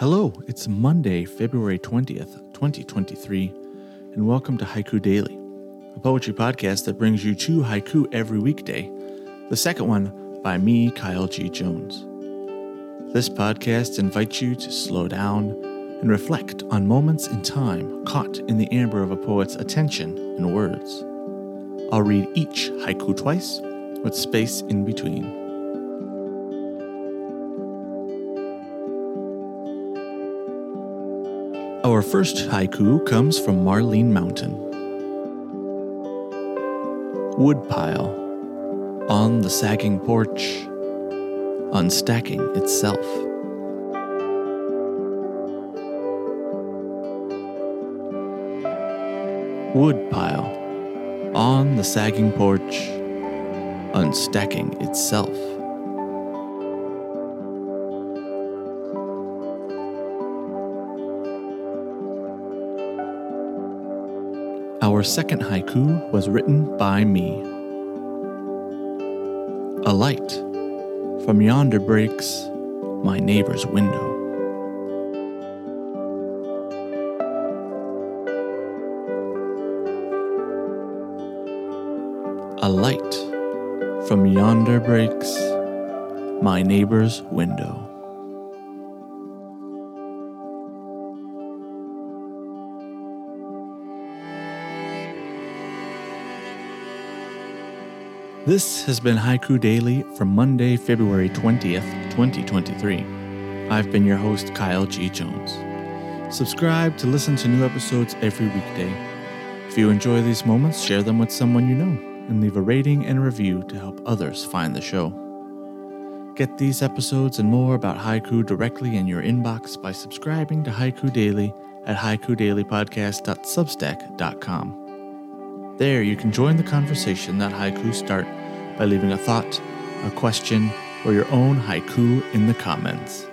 Hello, it's Monday, February 20th, 2023, and welcome to Haiku Daily, a poetry podcast that brings you two haiku every weekday, the second one by me, Kyle G. Jones. This podcast invites you to slow down and reflect on moments in time caught in the amber of a poet's attention and words. I'll read each haiku twice with space in between. Our first haiku comes from Marlene Mountain. Woodpile on the sagging porch, unstacking itself. Woodpile on the sagging porch, unstacking itself. Our second haiku was written by me. A light from yonder breaks my neighbor's window. A light from yonder breaks my neighbor's window. This has been Haiku Daily for Monday, February 20th, 2023. I've been your host, Kyle G. Jones. Subscribe to listen to new episodes every weekday. If you enjoy these moments, share them with someone you know and leave a rating and review to help others find the show. Get these episodes and more about haiku directly in your inbox by subscribing to Haiku Daily at haikudailypodcast.substack.com. There, you can join the conversation that haiku start by leaving a thought, a question, or your own haiku in the comments.